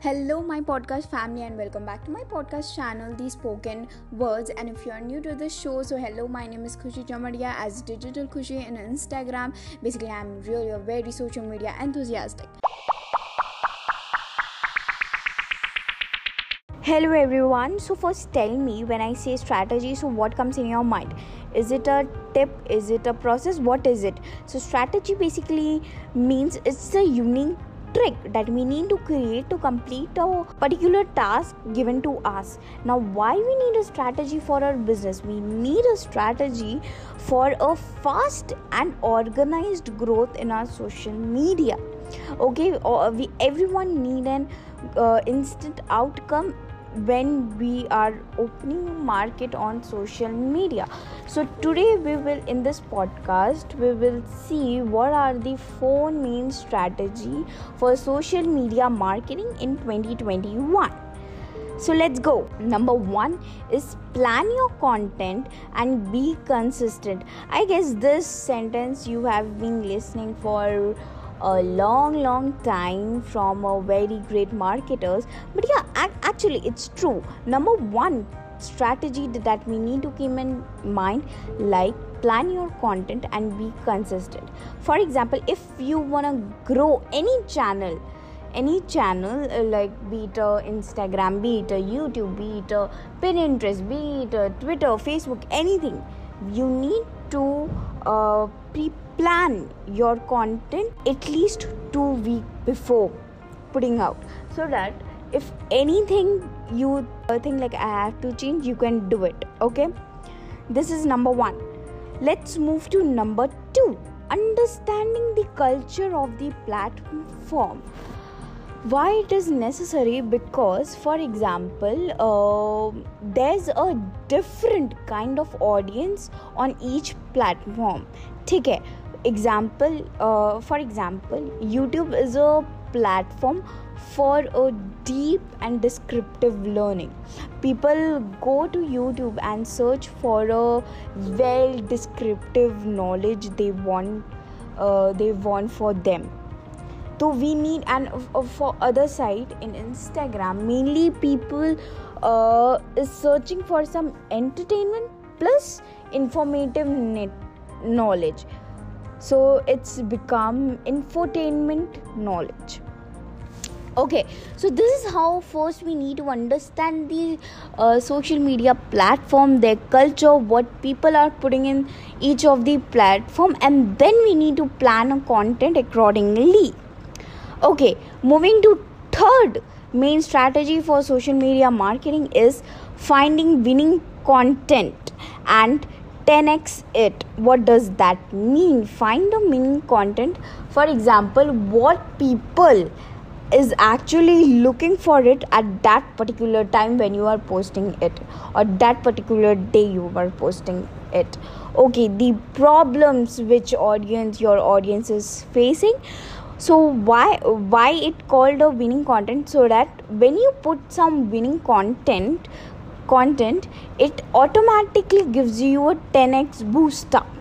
Hello, my podcast family, and welcome back to my podcast channel, The Spoken Words. And if you are new to this show, so hello, my name is Khushi Chamadia as Digital Khushi in Instagram. Basically, I'm really a very social media enthusiastic. Hello, everyone. So, first, tell me when I say strategy, so what comes in your mind? Is it a tip? Is it a process? What is it? So, strategy basically means it's a unique trick that we need to create to complete a particular task given to us. Now why we need a strategy for our business? We need a strategy for a fast and organized growth in our social media. Okay we everyone need an uh, instant outcome when we are opening market on social media. So today we will in this podcast we will see what are the four main strategy for social media marketing in 2021 so let's go. Number 1 is plan your content and be consistent. I guess this sentence you have been listening for a long long time from a very great marketers. But yeah actually it's true. Number one strategy that we need to keep in mind like plan your content and be consistent. For example if you want to grow any channel any channel uh, like be it a instagram be it a youtube be it a pinterest be it twitter facebook anything you need to uh, pre-plan your content at least two week before putting out so that if anything you uh, think like i have to change you can do it okay this is number one let's move to number two understanding the culture of the platform why it is necessary because for example uh, there's a different kind of audience on each platform ठीक है example uh, for example youtube is a platform for a deep and descriptive learning. People go to youtube and search for a well descriptive knowledge they want uh, they want for them. So we need and for other side in instagram mainly people uh, is searching for some entertainment plus informative knowledge. So it's become infotainment knowledge okay so this is how first we need to understand the uh, social media platform their culture what people are putting in each of the platform and then we need to plan a content accordingly. Okay moving to third main strategy for social media marketing is finding winning content and 10x it. What does that mean? Find a winning content. For example what people is actually looking for it at that particular time when you are posting it or that particular day you are posting it. Okay the problems which audience your audience is facing. So why why it called a winning content? So that when you put some winning content content it automatically gives you a 10x boost up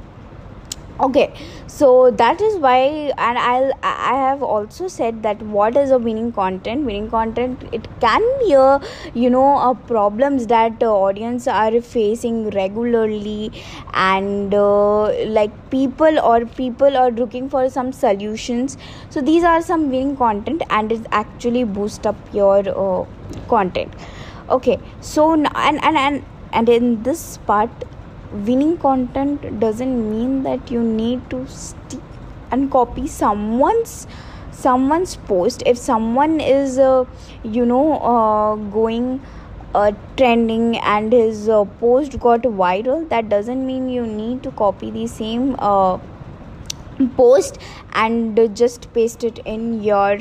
okay so that is why and i'll i have also said that what is a winning content? Winning content it can be a you know a problems that audience are facing regularly and uh, like people or people are looking for some solutions. So these are some winning content and it actually boost up your uh, content. Okay so and and and and in this part winning content doesn't mean that you need to stick and copy someone's someone's post. If someone is uh, you know uh, going uh, trending and his uh, post got viral that doesn't mean you need to copy the same uh, post and just paste it in your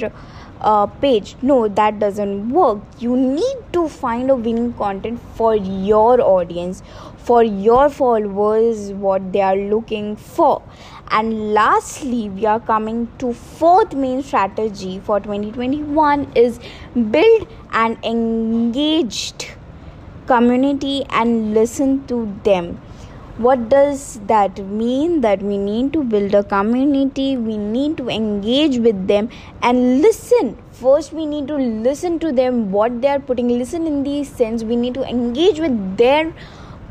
uh, page. No that doesn't work. You need to find a winning content for your audience for your followers what they are looking for. And lastly we are coming to fourth main strategy for 2021 is build an engaged community and listen to them what does that mean? That we need to build a community we need to engage with them and listen. First we need to listen to them what they are putting. Listen in the sense we need to engage with their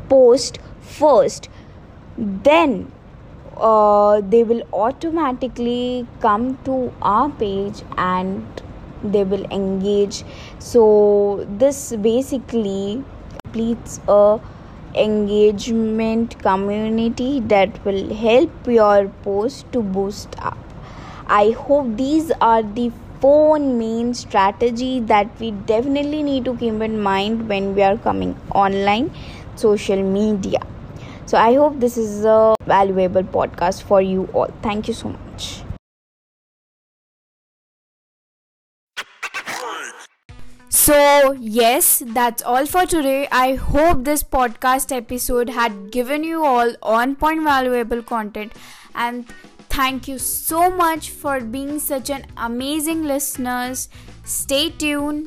post first. Then uh, they will automatically come to our page and they will engage. So this basically completes a engagement community that will help your post to boost up. I hope these are the four main strategy that we definitely need to keep in mind when we are coming online social media. So I hope this is a valuable podcast for you all. Thank you so much. So, yes, that's all for today. I hope this podcast episode had given you all on point valuable content and thank you so much for being such an amazing listeners. Stay tuned